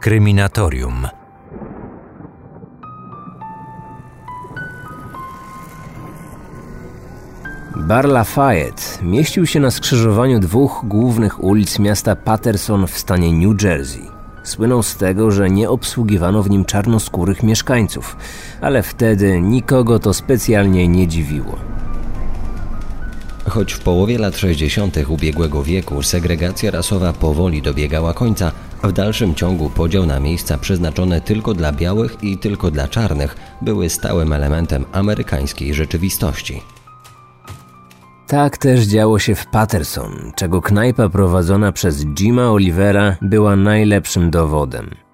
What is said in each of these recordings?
Kryminatorium. Bar Lafayette mieścił się na skrzyżowaniu dwóch głównych ulic miasta Patterson w stanie New Jersey. Słynął z tego, że nie obsługiwano w nim czarnoskórych mieszkańców, ale wtedy nikogo to specjalnie nie dziwiło. Choć w połowie lat 60. ubiegłego wieku segregacja rasowa powoli dobiegała końca, w dalszym ciągu podział na miejsca przeznaczone tylko dla białych i tylko dla czarnych były stałym elementem amerykańskiej rzeczywistości. Tak też działo się w Patterson, czego knajpa prowadzona przez Jima Olivera była najlepszym dowodem.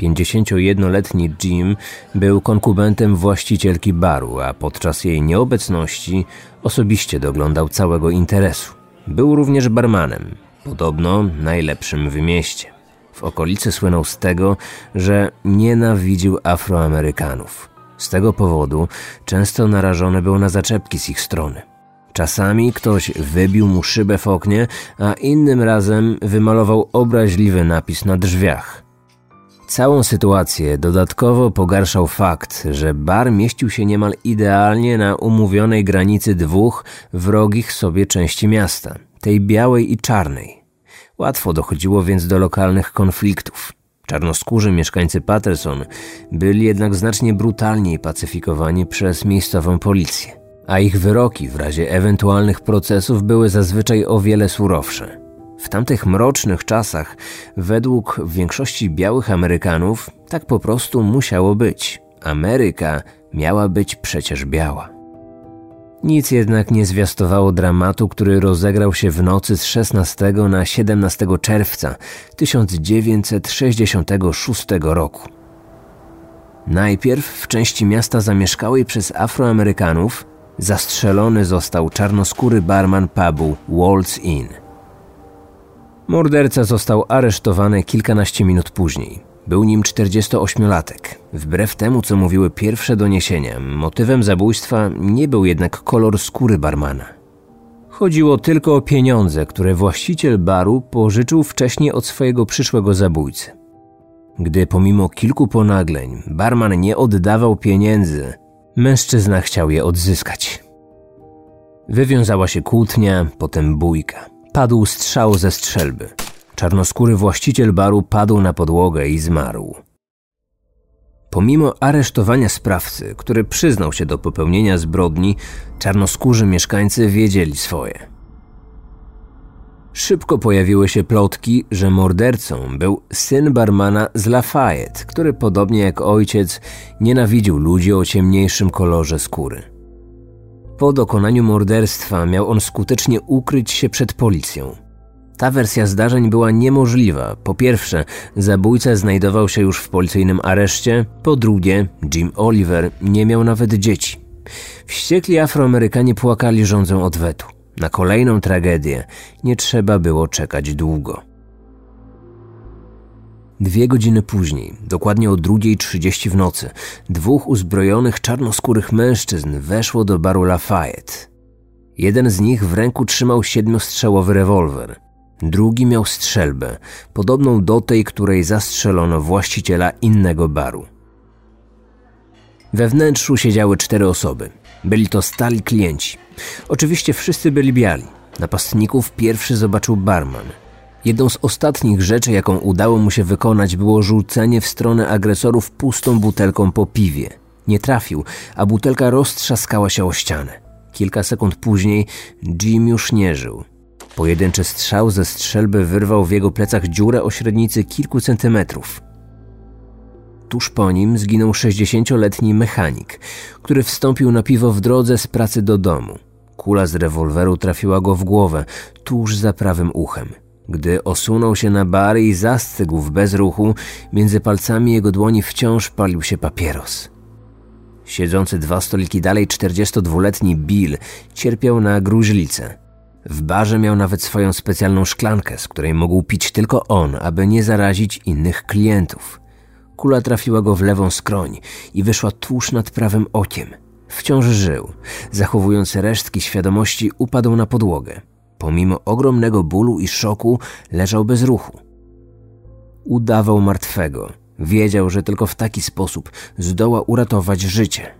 51-letni Jim był konkubentem właścicielki baru, a podczas jej nieobecności osobiście doglądał całego interesu. Był również barmanem, podobno najlepszym w mieście. W okolicy słynął z tego, że nienawidził Afroamerykanów. Z tego powodu często narażony był na zaczepki z ich strony. Czasami ktoś wybił mu szybę w oknie, a innym razem wymalował obraźliwy napis na drzwiach. Całą sytuację dodatkowo pogarszał fakt, że bar mieścił się niemal idealnie na umówionej granicy dwóch wrogich sobie części miasta, tej białej i czarnej. Łatwo dochodziło więc do lokalnych konfliktów. Czarnoskórzy mieszkańcy Patterson byli jednak znacznie brutalniej pacyfikowani przez miejscową policję a ich wyroki w razie ewentualnych procesów były zazwyczaj o wiele surowsze. W tamtych mrocznych czasach, według większości białych Amerykanów, tak po prostu musiało być. Ameryka miała być przecież biała. Nic jednak nie zwiastowało dramatu, który rozegrał się w nocy z 16 na 17 czerwca 1966 roku. Najpierw w części miasta zamieszkałej przez Afroamerykanów Zastrzelony został czarnoskóry barman pubu Waltz Inn. Morderca został aresztowany kilkanaście minut później. Był nim 48-latek. Wbrew temu, co mówiły pierwsze doniesienia, motywem zabójstwa nie był jednak kolor skóry barmana. Chodziło tylko o pieniądze, które właściciel baru pożyczył wcześniej od swojego przyszłego zabójcy. Gdy pomimo kilku ponagleń barman nie oddawał pieniędzy, Mężczyzna chciał je odzyskać. Wywiązała się kłótnia, potem bójka. Padł strzał ze strzelby. Czarnoskóry właściciel baru padł na podłogę i zmarł. Pomimo aresztowania sprawcy, który przyznał się do popełnienia zbrodni, czarnoskórzy mieszkańcy wiedzieli swoje. Szybko pojawiły się plotki, że mordercą był syn barmana z Lafayette, który podobnie jak ojciec nienawidził ludzi o ciemniejszym kolorze skóry. Po dokonaniu morderstwa miał on skutecznie ukryć się przed policją. Ta wersja zdarzeń była niemożliwa. Po pierwsze, zabójca znajdował się już w policyjnym areszcie, po drugie, Jim Oliver nie miał nawet dzieci. Wściekli Afroamerykanie płakali rządzą odwetu. Na kolejną tragedię nie trzeba było czekać długo. Dwie godziny później, dokładnie o 2.30 w nocy, dwóch uzbrojonych czarnoskórych mężczyzn weszło do baru Lafayette. Jeden z nich w ręku trzymał siedmiostrzałowy rewolwer. Drugi miał strzelbę, podobną do tej, której zastrzelono właściciela innego baru. We wnętrzu siedziały cztery osoby. Byli to stali klienci. Oczywiście wszyscy byli biali. Napastników pierwszy zobaczył barman. Jedną z ostatnich rzeczy, jaką udało mu się wykonać, było rzucenie w stronę agresorów pustą butelką po piwie. Nie trafił, a butelka roztrzaskała się o ścianę. Kilka sekund później Jim już nie żył. Pojedynczy strzał ze strzelby wyrwał w jego plecach dziurę o średnicy kilku centymetrów. Tuż po nim zginął 60-letni mechanik, który wstąpił na piwo w drodze z pracy do domu. Kula z rewolweru trafiła go w głowę, tuż za prawym uchem. Gdy osunął się na bar i zastygł w bezruchu, między palcami jego dłoni wciąż palił się papieros. Siedzący dwa stoliki dalej 42-letni Bill cierpiał na gruźlicę. W barze miał nawet swoją specjalną szklankę, z której mógł pić tylko on, aby nie zarazić innych klientów. Kula trafiła go w lewą skroń i wyszła tuż nad prawym okiem. Wciąż żył. Zachowując resztki świadomości, upadł na podłogę. Pomimo ogromnego bólu i szoku, leżał bez ruchu. Udawał martwego. Wiedział, że tylko w taki sposób zdoła uratować życie.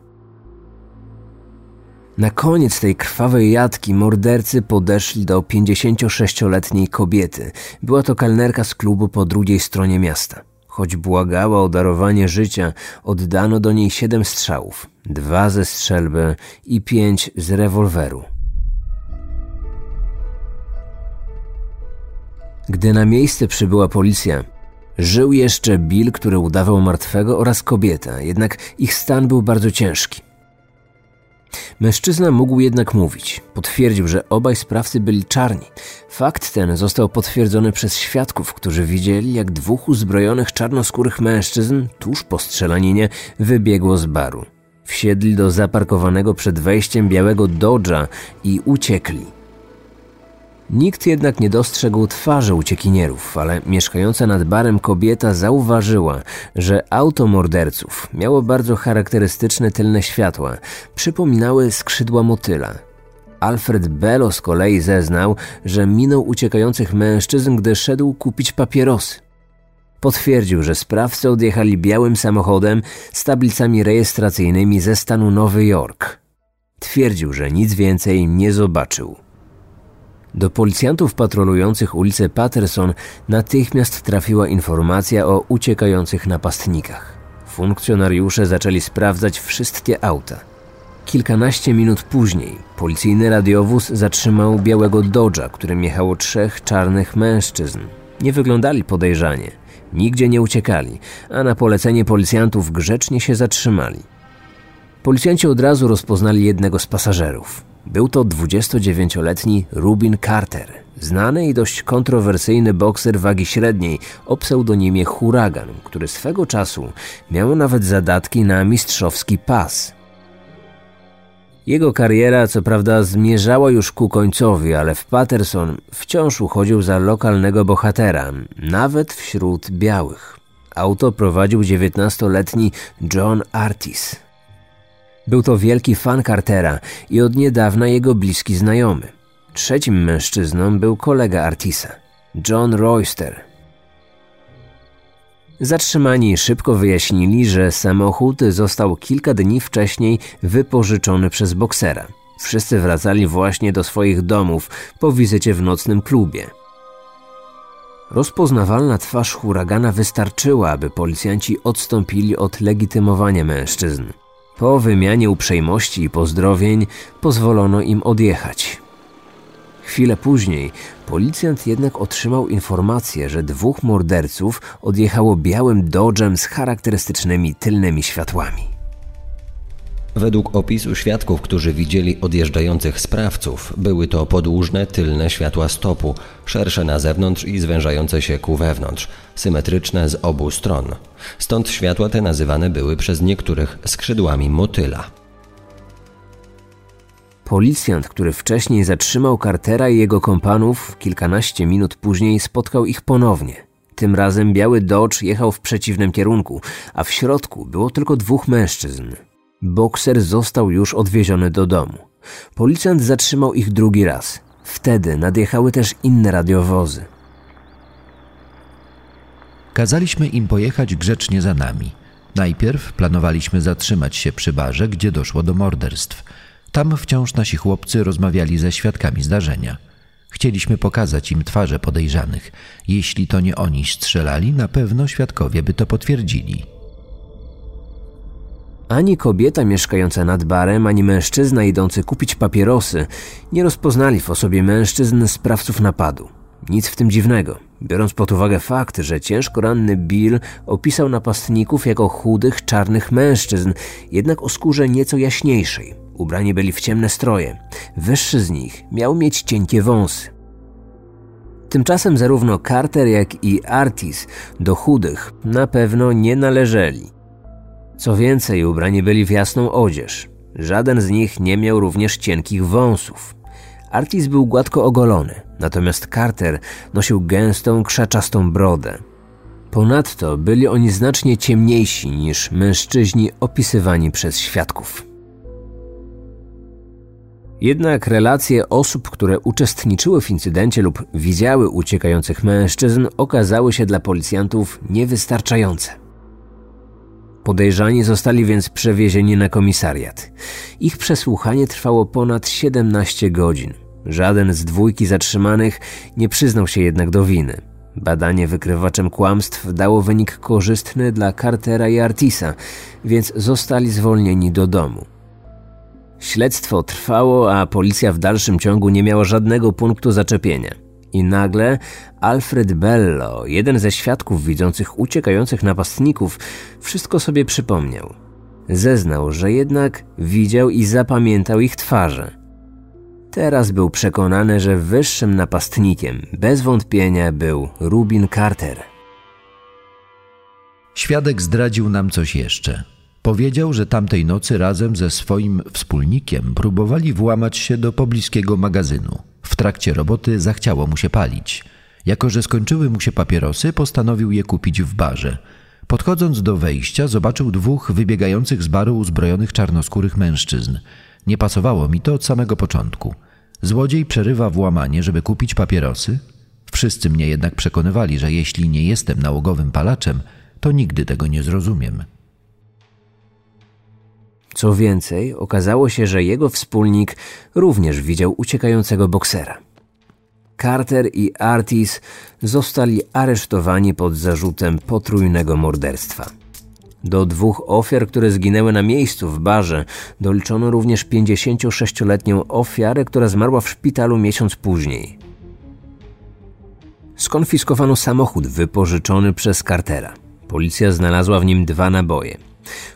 Na koniec tej krwawej jatki mordercy podeszli do 56-letniej kobiety. Była to kelnerka z klubu po drugiej stronie miasta. Choć błagała o darowanie życia, oddano do niej siedem strzałów, dwa ze strzelby i pięć z rewolweru. Gdy na miejsce przybyła policja, żył jeszcze Bill, który udawał martwego oraz kobieta, jednak ich stan był bardzo ciężki. Mężczyzna mógł jednak mówić. Potwierdził, że obaj sprawcy byli czarni. Fakt ten został potwierdzony przez świadków, którzy widzieli, jak dwóch uzbrojonych czarnoskórych mężczyzn tuż po strzelaninie wybiegło z baru. Wsiedli do zaparkowanego przed wejściem białego Dodge'a i uciekli. Nikt jednak nie dostrzegł twarzy uciekinierów, ale mieszkająca nad barem kobieta zauważyła, że auto morderców miało bardzo charakterystyczne tylne światła, przypominały skrzydła motyla. Alfred Bello z kolei zeznał, że minął uciekających mężczyzn, gdy szedł kupić papierosy. Potwierdził, że sprawcy odjechali białym samochodem z tablicami rejestracyjnymi ze stanu Nowy Jork. Twierdził, że nic więcej nie zobaczył. Do policjantów patrolujących ulicę Patterson natychmiast trafiła informacja o uciekających napastnikach. Funkcjonariusze zaczęli sprawdzać wszystkie auta. Kilkanaście minut później policyjny radiowóz zatrzymał białego Dodge'a, którym jechało trzech czarnych mężczyzn. Nie wyglądali podejrzanie, nigdzie nie uciekali, a na polecenie policjantów grzecznie się zatrzymali. Policjanci od razu rozpoznali jednego z pasażerów. Był to 29-letni Rubin Carter, znany i dość kontrowersyjny bokser wagi średniej o pseudonimie Huragan, który swego czasu miał nawet zadatki na mistrzowski pas. Jego kariera co prawda zmierzała już ku końcowi, ale w Patterson wciąż uchodził za lokalnego bohatera, nawet wśród białych. Auto prowadził 19-letni John Artis, był to wielki fan Cartera i od niedawna jego bliski znajomy. Trzecim mężczyzną był kolega Artisa, John Royster. Zatrzymani szybko wyjaśnili, że samochód został kilka dni wcześniej wypożyczony przez boksera. Wszyscy wracali właśnie do swoich domów po wizycie w nocnym klubie. Rozpoznawalna twarz huragana wystarczyła, aby policjanci odstąpili od legitymowania mężczyzn. Po wymianie uprzejmości i pozdrowień pozwolono im odjechać. Chwilę później policjant jednak otrzymał informację, że dwóch morderców odjechało białym Dodge'em z charakterystycznymi tylnymi światłami. Według opisu świadków, którzy widzieli odjeżdżających sprawców, były to podłużne, tylne światła stopu, szersze na zewnątrz i zwężające się ku wewnątrz, symetryczne z obu stron. Stąd światła te nazywane były przez niektórych skrzydłami motyla. Policjant, który wcześniej zatrzymał Cartera i jego kompanów, kilkanaście minut później spotkał ich ponownie. Tym razem biały Dodge jechał w przeciwnym kierunku, a w środku było tylko dwóch mężczyzn. Bokser został już odwieziony do domu. Policjant zatrzymał ich drugi raz. Wtedy nadjechały też inne radiowozy. Kazaliśmy im pojechać grzecznie za nami. Najpierw planowaliśmy zatrzymać się przy barze, gdzie doszło do morderstw. Tam wciąż nasi chłopcy rozmawiali ze świadkami zdarzenia. Chcieliśmy pokazać im twarze podejrzanych. Jeśli to nie oni strzelali, na pewno świadkowie by to potwierdzili. Ani kobieta mieszkająca nad barem, ani mężczyzna idący kupić papierosy nie rozpoznali w osobie mężczyzn sprawców napadu. Nic w tym dziwnego, biorąc pod uwagę fakt, że ciężko ranny Bill opisał napastników jako chudych, czarnych mężczyzn, jednak o skórze nieco jaśniejszej. Ubrani byli w ciemne stroje. Wyższy z nich miał mieć cienkie wąsy. Tymczasem zarówno Carter, jak i Artis do chudych na pewno nie należeli. Co więcej, ubrani byli w jasną odzież. Żaden z nich nie miał również cienkich wąsów. Artis był gładko ogolony, natomiast Carter nosił gęstą, krzaczastą brodę. Ponadto byli oni znacznie ciemniejsi niż mężczyźni opisywani przez świadków. Jednak relacje osób, które uczestniczyły w incydencie lub widziały uciekających mężczyzn, okazały się dla policjantów niewystarczające. Podejrzani zostali więc przewiezieni na komisariat. Ich przesłuchanie trwało ponad 17 godzin. Żaden z dwójki zatrzymanych nie przyznał się jednak do winy. Badanie wykrywaczem kłamstw dało wynik korzystny dla Cartera i Artisa, więc zostali zwolnieni do domu. Śledztwo trwało, a policja w dalszym ciągu nie miała żadnego punktu zaczepienia. I nagle Alfred Bello, jeden ze świadków widzących uciekających napastników, wszystko sobie przypomniał. Zeznał, że jednak widział i zapamiętał ich twarze. Teraz był przekonany, że wyższym napastnikiem bez wątpienia był Rubin Carter. Świadek zdradził nam coś jeszcze. Powiedział, że tamtej nocy razem ze swoim wspólnikiem próbowali włamać się do pobliskiego magazynu. Trakcie roboty zachciało mu się palić. Jako, że skończyły mu się papierosy, postanowił je kupić w barze. Podchodząc do wejścia, zobaczył dwóch wybiegających z baru uzbrojonych czarnoskórych mężczyzn. Nie pasowało mi to od samego początku. Złodziej przerywa włamanie, żeby kupić papierosy? Wszyscy mnie jednak przekonywali, że jeśli nie jestem nałogowym palaczem, to nigdy tego nie zrozumiem. Co więcej, okazało się, że jego wspólnik również widział uciekającego boksera. Carter i Artis zostali aresztowani pod zarzutem potrójnego morderstwa. Do dwóch ofiar, które zginęły na miejscu w barze, doliczono również 56-letnią ofiarę, która zmarła w szpitalu miesiąc później. Skonfiskowano samochód wypożyczony przez Cartera. Policja znalazła w nim dwa naboje.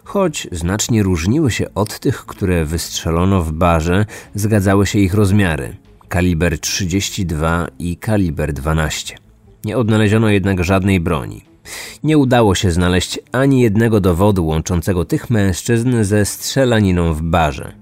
Choć znacznie różniły się od tych, które wystrzelono w barze, zgadzały się ich rozmiary kaliber 32 i kaliber 12. Nie odnaleziono jednak żadnej broni. Nie udało się znaleźć ani jednego dowodu łączącego tych mężczyzn ze strzelaniną w barze.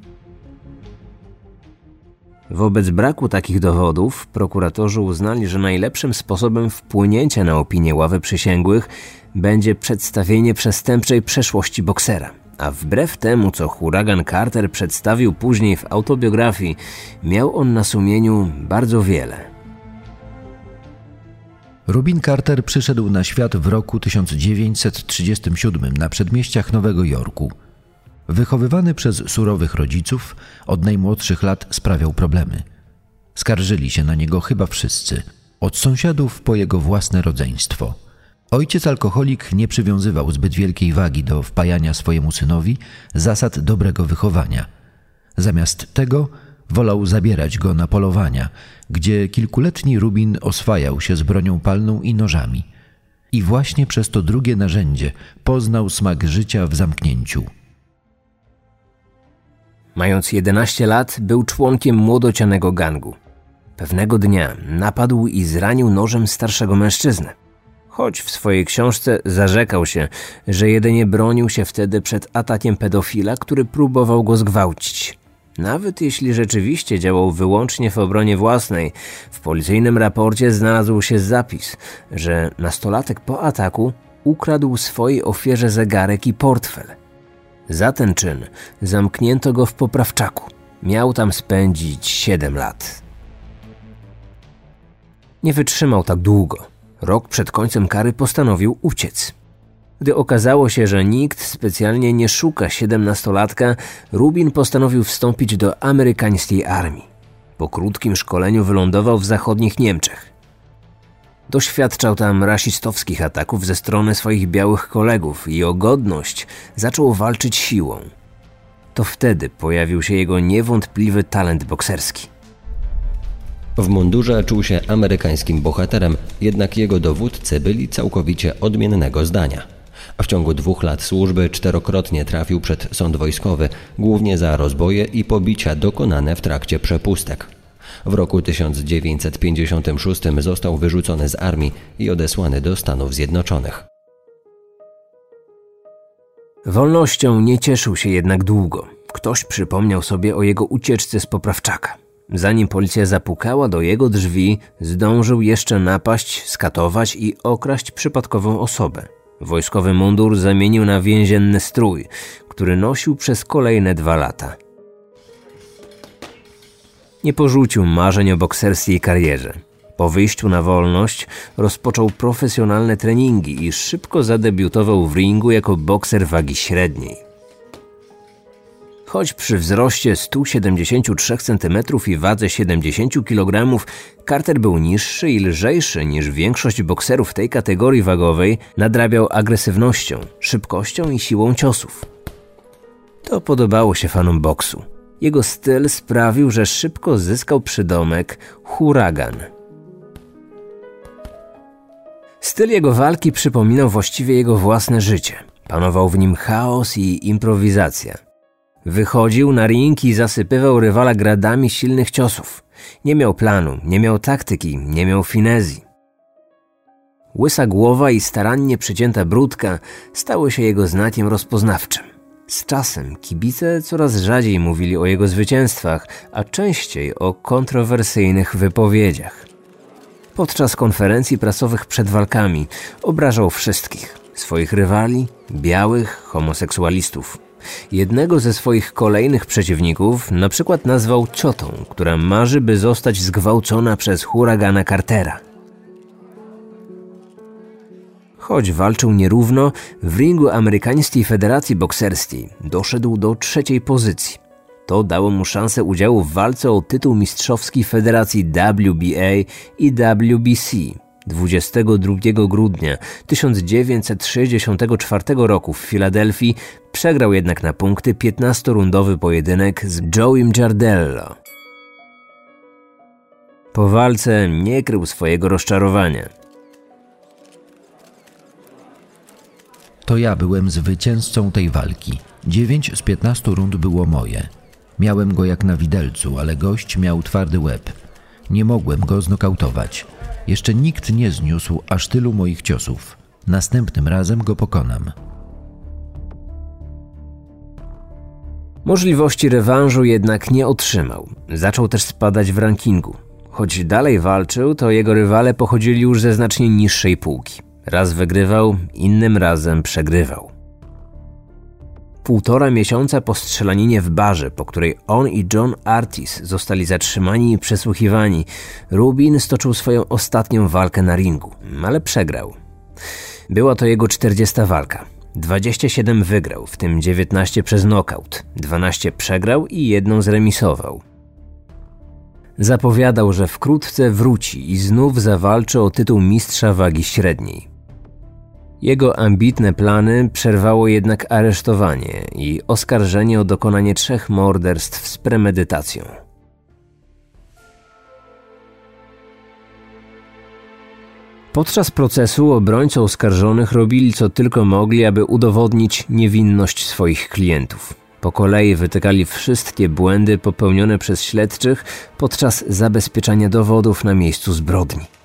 Wobec braku takich dowodów prokuratorzy uznali, że najlepszym sposobem wpłynięcia na opinię ławy przysięgłych będzie przedstawienie przestępczej przeszłości boksera. A wbrew temu, co huragan Carter przedstawił później w autobiografii, miał on na sumieniu bardzo wiele. Rubin Carter przyszedł na świat w roku 1937 na przedmieściach Nowego Jorku. Wychowywany przez surowych rodziców, od najmłodszych lat sprawiał problemy. Skarżyli się na niego chyba wszyscy, od sąsiadów po jego własne rodzeństwo. Ojciec alkoholik nie przywiązywał zbyt wielkiej wagi do wpajania swojemu synowi zasad dobrego wychowania. Zamiast tego wolał zabierać go na polowania, gdzie kilkuletni Rubin oswajał się z bronią palną i nożami. I właśnie przez to drugie narzędzie poznał smak życia w zamknięciu. Mając 11 lat, był członkiem młodocianego gangu. Pewnego dnia napadł i zranił nożem starszego mężczyznę. Choć w swojej książce zarzekał się, że jedynie bronił się wtedy przed atakiem pedofila, który próbował go zgwałcić. Nawet jeśli rzeczywiście działał wyłącznie w obronie własnej, w policyjnym raporcie znalazł się zapis, że nastolatek po ataku ukradł swojej ofierze zegarek i portfel. Za ten czyn zamknięto go w poprawczaku. Miał tam spędzić 7 lat. Nie wytrzymał tak długo. Rok przed końcem kary postanowił uciec. Gdy okazało się, że nikt specjalnie nie szuka siedemnastolatka, Rubin postanowił wstąpić do amerykańskiej armii. Po krótkim szkoleniu wylądował w zachodnich Niemczech. Doświadczał tam rasistowskich ataków ze strony swoich białych kolegów i o godność zaczął walczyć siłą. To wtedy pojawił się jego niewątpliwy talent bokserski. W mundurze czuł się amerykańskim bohaterem, jednak jego dowódcy byli całkowicie odmiennego zdania a w ciągu dwóch lat służby czterokrotnie trafił przed sąd wojskowy, głównie za rozboje i pobicia dokonane w trakcie przepustek. W roku 1956 został wyrzucony z armii i odesłany do Stanów Zjednoczonych. Wolnością nie cieszył się jednak długo. Ktoś przypomniał sobie o jego ucieczce z poprawczaka. Zanim policja zapukała do jego drzwi, zdążył jeszcze napaść, skatować i okraść przypadkową osobę. Wojskowy mundur zamienił na więzienny strój, który nosił przez kolejne dwa lata. Nie porzucił marzeń o bokserskiej karierze. Po wyjściu na wolność rozpoczął profesjonalne treningi i szybko zadebiutował w ringu jako bokser wagi średniej. Choć przy wzroście 173 cm i wadze 70 kg Carter był niższy i lżejszy niż większość bokserów tej kategorii wagowej, nadrabiał agresywnością, szybkością i siłą ciosów. To podobało się fanom boksu. Jego styl sprawił, że szybko zyskał przydomek huragan. Styl jego walki przypominał właściwie jego własne życie. Panował w nim chaos i improwizacja. Wychodził na ring i zasypywał rywala gradami silnych ciosów. Nie miał planu, nie miał taktyki, nie miał finezji. Łysa głowa i starannie przycięta brudka stały się jego znakiem rozpoznawczym. Z czasem kibice coraz rzadziej mówili o jego zwycięstwach, a częściej o kontrowersyjnych wypowiedziach. Podczas konferencji prasowych przed walkami obrażał wszystkich: swoich rywali, białych, homoseksualistów. Jednego ze swoich kolejnych przeciwników na przykład nazwał ciotą, która marzy, by zostać zgwałcona przez huragana Cartera. Choć walczył nierówno, w ringu Amerykańskiej Federacji Bokserskiej doszedł do trzeciej pozycji. To dało mu szansę udziału w walce o tytuł mistrzowski Federacji WBA i WBC 22 grudnia 1964 roku w Filadelfii przegrał jednak na punkty 15-rundowy pojedynek z Joeym Giardello. Po walce nie krył swojego rozczarowania. To ja byłem zwycięzcą tej walki. Dziewięć z piętnastu rund było moje. Miałem go jak na widelcu, ale gość miał twardy łeb. Nie mogłem go znokautować. Jeszcze nikt nie zniósł aż tylu moich ciosów. Następnym razem go pokonam. Możliwości rewanżu jednak nie otrzymał. Zaczął też spadać w rankingu. Choć dalej walczył, to jego rywale pochodzili już ze znacznie niższej półki. Raz wygrywał, innym razem przegrywał. Półtora miesiąca po strzelaninie w barze, po której on i John Artis zostali zatrzymani i przesłuchiwani, Rubin stoczył swoją ostatnią walkę na ringu, ale przegrał. Była to jego 40. walka. 27 wygrał, w tym 19 przez knockout, 12 przegrał i jedną zremisował. Zapowiadał, że wkrótce wróci i znów zawalczy o tytuł mistrza wagi średniej. Jego ambitne plany przerwało jednak aresztowanie i oskarżenie o dokonanie trzech morderstw z premedytacją. Podczas procesu obrońcy oskarżonych robili co tylko mogli, aby udowodnić niewinność swoich klientów. Po kolei wytykali wszystkie błędy popełnione przez śledczych podczas zabezpieczania dowodów na miejscu zbrodni.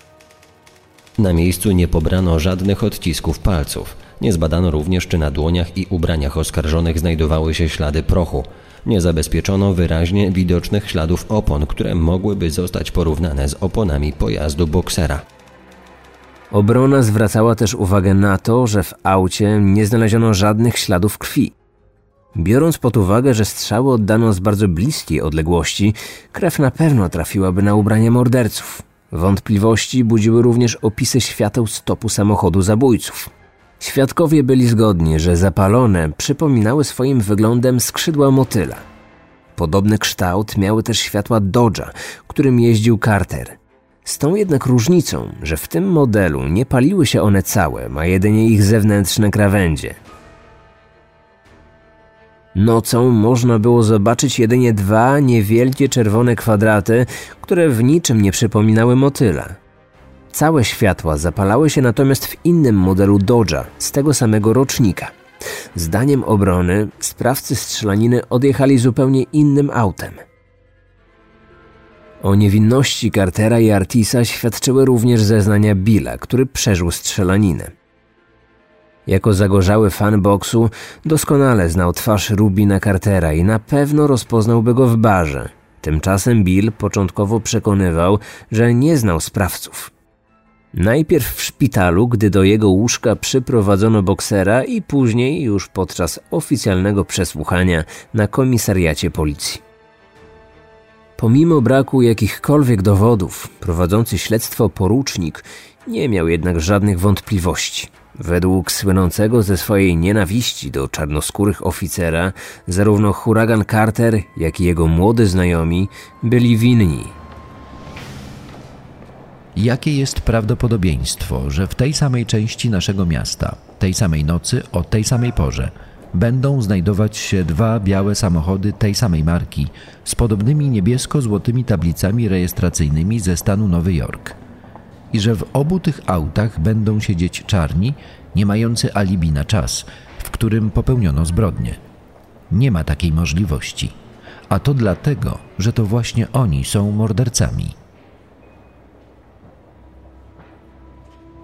Na miejscu nie pobrano żadnych odcisków palców. Nie zbadano również, czy na dłoniach i ubraniach oskarżonych znajdowały się ślady prochu. Nie zabezpieczono wyraźnie widocznych śladów opon, które mogłyby zostać porównane z oponami pojazdu boksera. Obrona zwracała też uwagę na to, że w aucie nie znaleziono żadnych śladów krwi. Biorąc pod uwagę, że strzały oddano z bardzo bliskiej odległości, krew na pewno trafiłaby na ubranie morderców. Wątpliwości budziły również opisy świateł stopu samochodu zabójców. Świadkowie byli zgodni, że zapalone przypominały swoim wyglądem skrzydła motyla. Podobny kształt miały też światła Dodge'a, którym jeździł Carter. Z tą jednak różnicą, że w tym modelu nie paliły się one całe, a jedynie ich zewnętrzne krawędzie – Nocą można było zobaczyć jedynie dwa niewielkie czerwone kwadraty, które w niczym nie przypominały motyla. Całe światła zapalały się natomiast w innym modelu Dodge'a z tego samego rocznika. Zdaniem obrony sprawcy strzelaniny odjechali zupełnie innym autem. O niewinności Cartera i Artisa świadczyły również zeznania Billa, który przeżył strzelaninę. Jako zagorzały fan boksu doskonale znał twarz Rubina Cartera i na pewno rozpoznałby go w barze. Tymczasem Bill początkowo przekonywał, że nie znał sprawców. Najpierw w szpitalu, gdy do jego łóżka przyprowadzono boksera i później już podczas oficjalnego przesłuchania na komisariacie policji. Pomimo braku jakichkolwiek dowodów, prowadzący śledztwo porucznik nie miał jednak żadnych wątpliwości. Według słynącego ze swojej nienawiści do czarnoskórych oficera, zarówno huragan Carter, jak i jego młody znajomi byli winni. Jakie jest prawdopodobieństwo, że w tej samej części naszego miasta, tej samej nocy, o tej samej porze, będą znajdować się dwa białe samochody tej samej marki z podobnymi niebiesko-złotymi tablicami rejestracyjnymi ze stanu Nowy Jork? I że w obu tych autach będą siedzieć czarni, nie mający alibi na czas, w którym popełniono zbrodnię. Nie ma takiej możliwości. A to dlatego, że to właśnie oni są mordercami.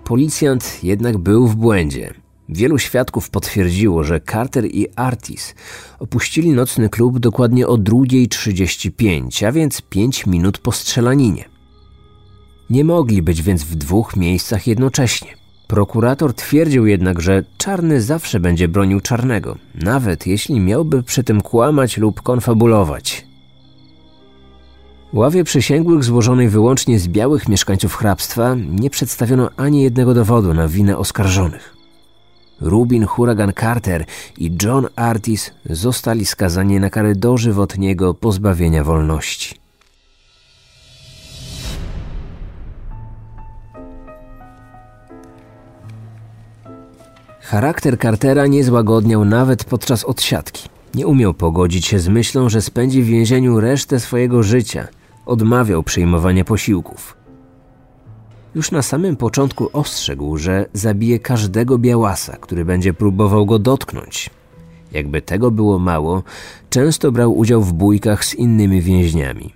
Policjant jednak był w błędzie. Wielu świadków potwierdziło, że Carter i Artis opuścili nocny klub dokładnie o 2.35, a więc 5 minut po strzelaninie. Nie mogli być więc w dwóch miejscach jednocześnie. Prokurator twierdził jednak, że czarny zawsze będzie bronił czarnego, nawet jeśli miałby przy tym kłamać lub konfabulować. Ławie przysięgłych złożonej wyłącznie z białych mieszkańców hrabstwa nie przedstawiono ani jednego dowodu na winę oskarżonych. Rubin Huragan Carter i John Artis zostali skazani na karę dożywotniego pozbawienia wolności. Charakter Cartera nie złagodniał nawet podczas odsiadki. Nie umiał pogodzić się z myślą, że spędzi w więzieniu resztę swojego życia. Odmawiał przyjmowania posiłków. Już na samym początku ostrzegł, że zabije każdego białasa, który będzie próbował go dotknąć. Jakby tego było mało, często brał udział w bójkach z innymi więźniami.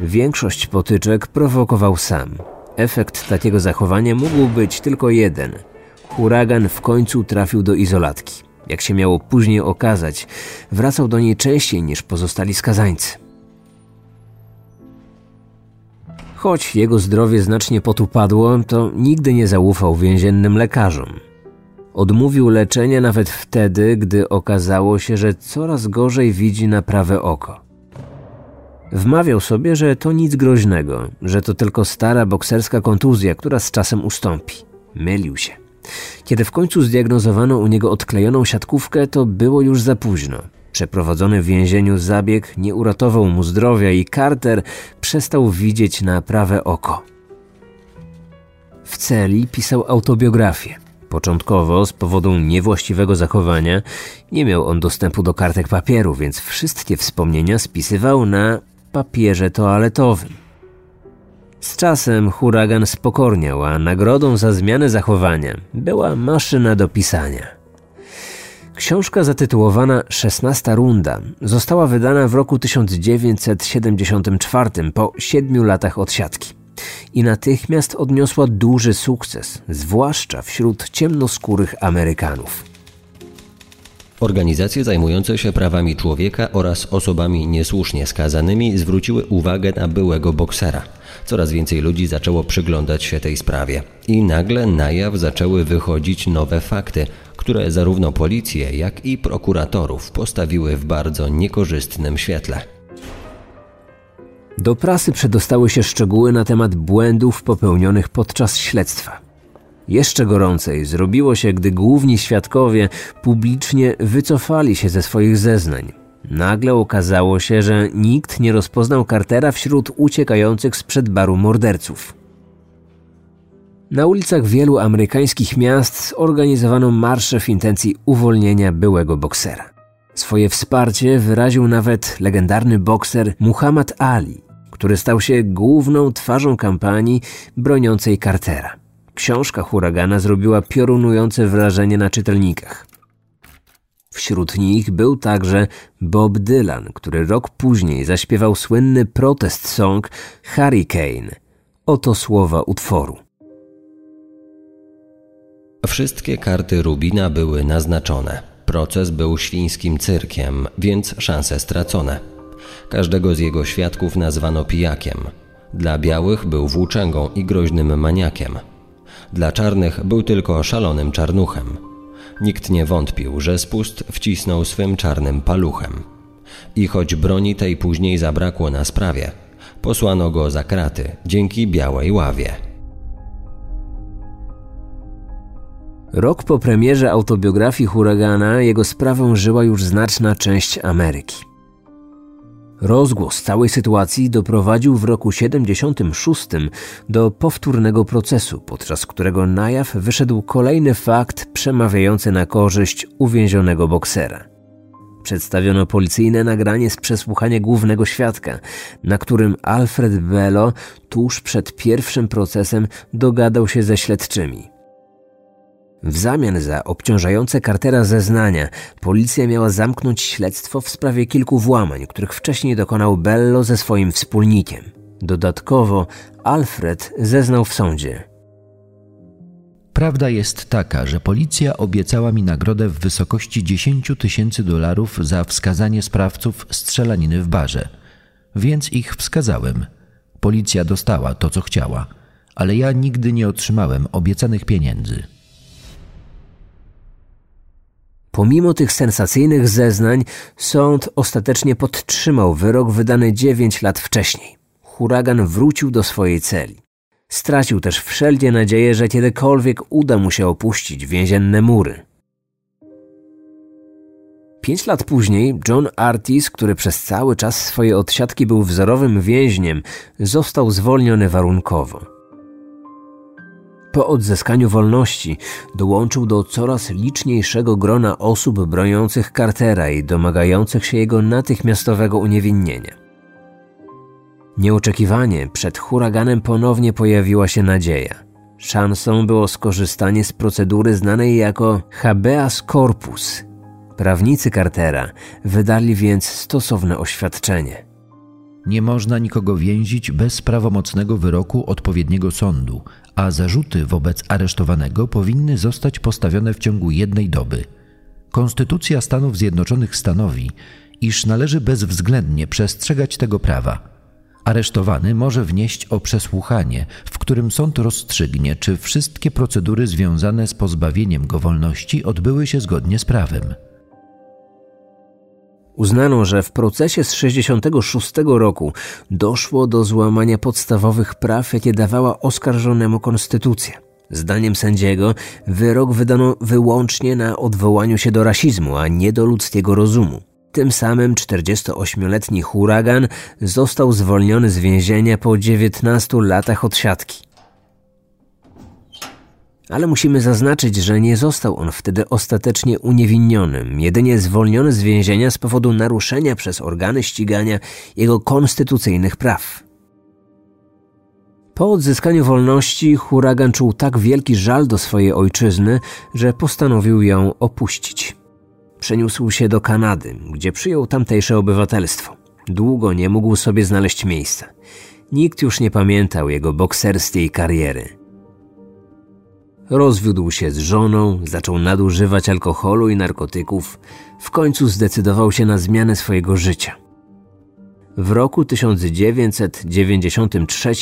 Większość potyczek prowokował sam. Efekt takiego zachowania mógł być tylko jeden – Huragan w końcu trafił do izolatki. Jak się miało później okazać, wracał do niej częściej niż pozostali skazańcy. Choć jego zdrowie znacznie potupadło, to nigdy nie zaufał więziennym lekarzom. Odmówił leczenia nawet wtedy, gdy okazało się, że coraz gorzej widzi na prawe oko. Wmawiał sobie, że to nic groźnego, że to tylko stara bokserska kontuzja, która z czasem ustąpi. Mylił się. Kiedy w końcu zdiagnozowano u niego odklejoną siatkówkę, to było już za późno. Przeprowadzony w więzieniu zabieg nie uratował mu zdrowia i Carter przestał widzieć na prawe oko. W celi pisał autobiografię. Początkowo, z powodu niewłaściwego zachowania, nie miał on dostępu do kartek papieru, więc wszystkie wspomnienia spisywał na papierze toaletowym. Z czasem huragan spokorniał, a nagrodą za zmianę zachowania była maszyna do pisania. Książka zatytułowana Szesnasta Runda została wydana w roku 1974 po siedmiu latach odsiadki i natychmiast odniosła duży sukces, zwłaszcza wśród ciemnoskórych Amerykanów. Organizacje zajmujące się prawami człowieka oraz osobami niesłusznie skazanymi zwróciły uwagę na byłego boksera – Coraz więcej ludzi zaczęło przyglądać się tej sprawie i nagle na jaw zaczęły wychodzić nowe fakty, które zarówno policję, jak i prokuratorów postawiły w bardzo niekorzystnym świetle. Do prasy przedostały się szczegóły na temat błędów popełnionych podczas śledztwa. Jeszcze gorącej zrobiło się, gdy główni świadkowie publicznie wycofali się ze swoich zeznań. Nagle okazało się, że nikt nie rozpoznał Cartera wśród uciekających sprzed baru morderców. Na ulicach wielu amerykańskich miast zorganizowano marsze w intencji uwolnienia byłego boksera. Swoje wsparcie wyraził nawet legendarny bokser Muhammad Ali, który stał się główną twarzą kampanii broniącej Cartera. Książka Huragana zrobiła piorunujące wrażenie na czytelnikach. Wśród nich był także Bob Dylan, który rok później zaśpiewał słynny protest song Hurricane. Oto słowa utworu. Wszystkie karty Rubina były naznaczone. Proces był świńskim cyrkiem, więc szanse stracone. Każdego z jego świadków nazwano pijakiem. Dla białych był włóczęgą i groźnym maniakiem. Dla czarnych był tylko szalonym czarnuchem. Nikt nie wątpił, że spust wcisnął swym czarnym paluchem. I choć broni tej później zabrakło na sprawie, posłano go za kraty dzięki białej ławie. Rok po premierze autobiografii Huragana jego sprawą żyła już znaczna część Ameryki. Rozgłos całej sytuacji doprowadził w roku 76 do powtórnego procesu, podczas którego na jaw wyszedł kolejny fakt przemawiający na korzyść uwięzionego boksera. Przedstawiono policyjne nagranie z przesłuchania głównego świadka, na którym Alfred Bello tuż przed pierwszym procesem dogadał się ze śledczymi – w zamian za obciążające Cartera zeznania, policja miała zamknąć śledztwo w sprawie kilku włamań, których wcześniej dokonał Bello ze swoim wspólnikiem. Dodatkowo Alfred zeznał w sądzie. Prawda jest taka, że policja obiecała mi nagrodę w wysokości 10 tysięcy dolarów za wskazanie sprawców strzelaniny w barze. Więc ich wskazałem. Policja dostała to, co chciała, ale ja nigdy nie otrzymałem obiecanych pieniędzy. Pomimo tych sensacyjnych zeznań, sąd ostatecznie podtrzymał wyrok wydany 9 lat wcześniej. Huragan wrócił do swojej celi. Stracił też wszelkie nadzieję, że kiedykolwiek uda mu się opuścić więzienne mury. Pięć lat później John Artis, który przez cały czas swojej odsiadki był wzorowym więźniem, został zwolniony warunkowo. Po odzyskaniu wolności dołączył do coraz liczniejszego grona osób broniących Cartera i domagających się jego natychmiastowego uniewinnienia. Nieoczekiwanie przed huraganem ponownie pojawiła się nadzieja. Szansą było skorzystanie z procedury znanej jako habeas corpus. Prawnicy Cartera wydali więc stosowne oświadczenie. Nie można nikogo więzić bez prawomocnego wyroku odpowiedniego sądu, a zarzuty wobec aresztowanego powinny zostać postawione w ciągu jednej doby. Konstytucja Stanów Zjednoczonych stanowi, iż należy bezwzględnie przestrzegać tego prawa. Aresztowany może wnieść o przesłuchanie, w którym sąd rozstrzygnie, czy wszystkie procedury związane z pozbawieniem go wolności odbyły się zgodnie z prawem. Uznano, że w procesie z 66 roku doszło do złamania podstawowych praw, jakie dawała oskarżonemu konstytucja. Zdaniem sędziego wyrok wydano wyłącznie na odwołaniu się do rasizmu, a nie do ludzkiego rozumu. Tym samym 48-letni huragan został zwolniony z więzienia po 19 latach odsiadki. Ale musimy zaznaczyć, że nie został on wtedy ostatecznie uniewinniony, jedynie zwolniony z więzienia z powodu naruszenia przez organy ścigania jego konstytucyjnych praw. Po odzyskaniu wolności huragan czuł tak wielki żal do swojej ojczyzny, że postanowił ją opuścić. Przeniósł się do Kanady, gdzie przyjął tamtejsze obywatelstwo. Długo nie mógł sobie znaleźć miejsca. Nikt już nie pamiętał jego bokserskiej kariery. Rozwiódł się z żoną, zaczął nadużywać alkoholu i narkotyków, w końcu zdecydował się na zmianę swojego życia. W roku 1993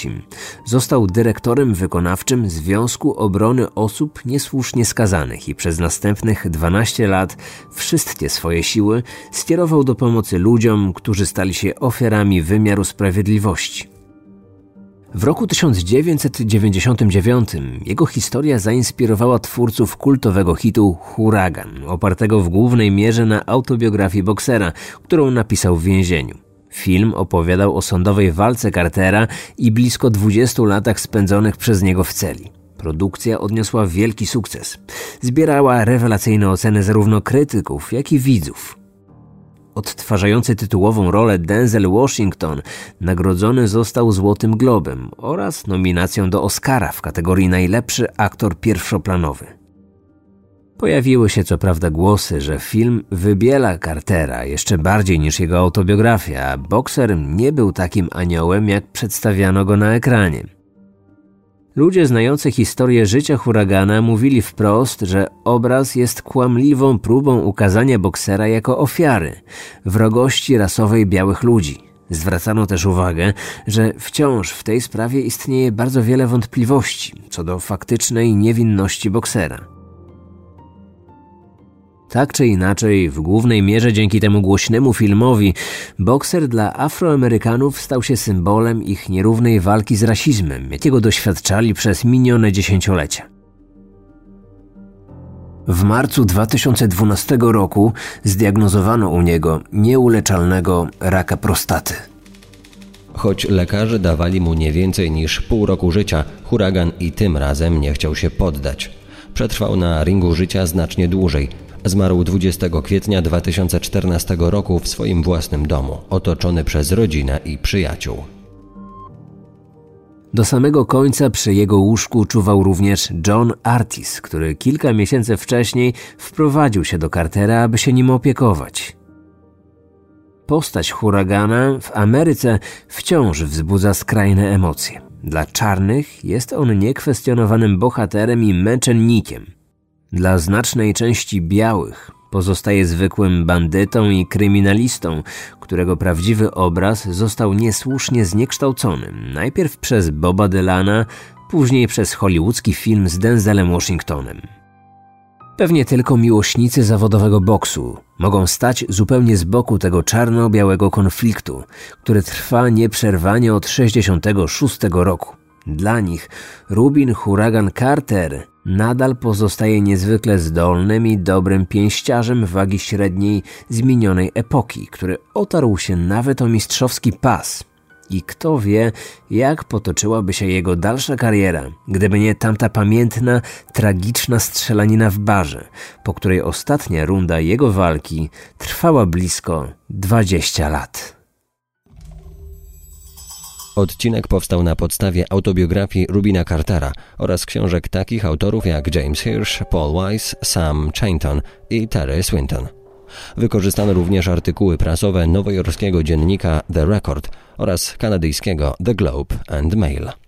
został dyrektorem wykonawczym Związku Obrony Osób Niesłusznie Skazanych i przez następnych 12 lat wszystkie swoje siły skierował do pomocy ludziom, którzy stali się ofiarami wymiaru sprawiedliwości. W roku 1999 jego historia zainspirowała twórców kultowego hitu Huragan, opartego w głównej mierze na autobiografii boksera, którą napisał w więzieniu. Film opowiadał o sądowej walce Cartera i blisko 20 latach spędzonych przez niego w celi. Produkcja odniosła wielki sukces. Zbierała rewelacyjne oceny zarówno krytyków, jak i widzów odtwarzający tytułową rolę Denzel Washington nagrodzony został Złotym Globem oraz nominacją do Oscara w kategorii najlepszy aktor pierwszoplanowy. Pojawiły się co prawda głosy, że film wybiela Cartera jeszcze bardziej niż jego autobiografia, a bokser nie był takim aniołem, jak przedstawiano go na ekranie. Ludzie znający historię życia huragana mówili wprost, że obraz jest kłamliwą próbą ukazania boksera jako ofiary wrogości rasowej białych ludzi. Zwracano też uwagę, że wciąż w tej sprawie istnieje bardzo wiele wątpliwości co do faktycznej niewinności boksera. Tak czy inaczej, w głównej mierze dzięki temu głośnemu filmowi, bokser dla Afroamerykanów stał się symbolem ich nierównej walki z rasizmem, jakiego doświadczali przez minione dziesięciolecia. W marcu 2012 roku zdiagnozowano u niego nieuleczalnego raka prostaty. Choć lekarze dawali mu nie więcej niż pół roku życia, huragan i tym razem nie chciał się poddać. Przetrwał na ringu życia znacznie dłużej. Zmarł 20 kwietnia 2014 roku w swoim własnym domu, otoczony przez rodzinę i przyjaciół. Do samego końca przy jego łóżku czuwał również John Artis, który kilka miesięcy wcześniej wprowadził się do Cartera, aby się nim opiekować. Postać huragana w Ameryce wciąż wzbudza skrajne emocje. Dla czarnych jest on niekwestionowanym bohaterem i męczennikiem. Dla znacznej części białych pozostaje zwykłym bandytą i kryminalistą, którego prawdziwy obraz został niesłusznie zniekształcony, najpierw przez Boba Dylana, później przez hollywoodzki film z Denzelem Washingtonem. Pewnie tylko miłośnicy zawodowego boksu mogą stać zupełnie z boku tego czarno-białego konfliktu, który trwa nieprzerwanie od 66 roku. Dla nich Rubin Huragan Carter nadal pozostaje niezwykle zdolnym i dobrym pięściarzem wagi średniej z minionej epoki, który otarł się nawet o mistrzowski pas. I kto wie, jak potoczyłaby się jego dalsza kariera, gdyby nie tamta pamiętna, tragiczna strzelanina w barze, po której ostatnia runda jego walki trwała blisko 20 lat. Odcinek powstał na podstawie autobiografii Rubina Cartera oraz książek takich autorów jak James Hirsch, Paul Weiss, Sam Chainton i Terry Swinton. Wykorzystano również artykuły prasowe nowojorskiego dziennika The Record oraz kanadyjskiego The Globe and Mail.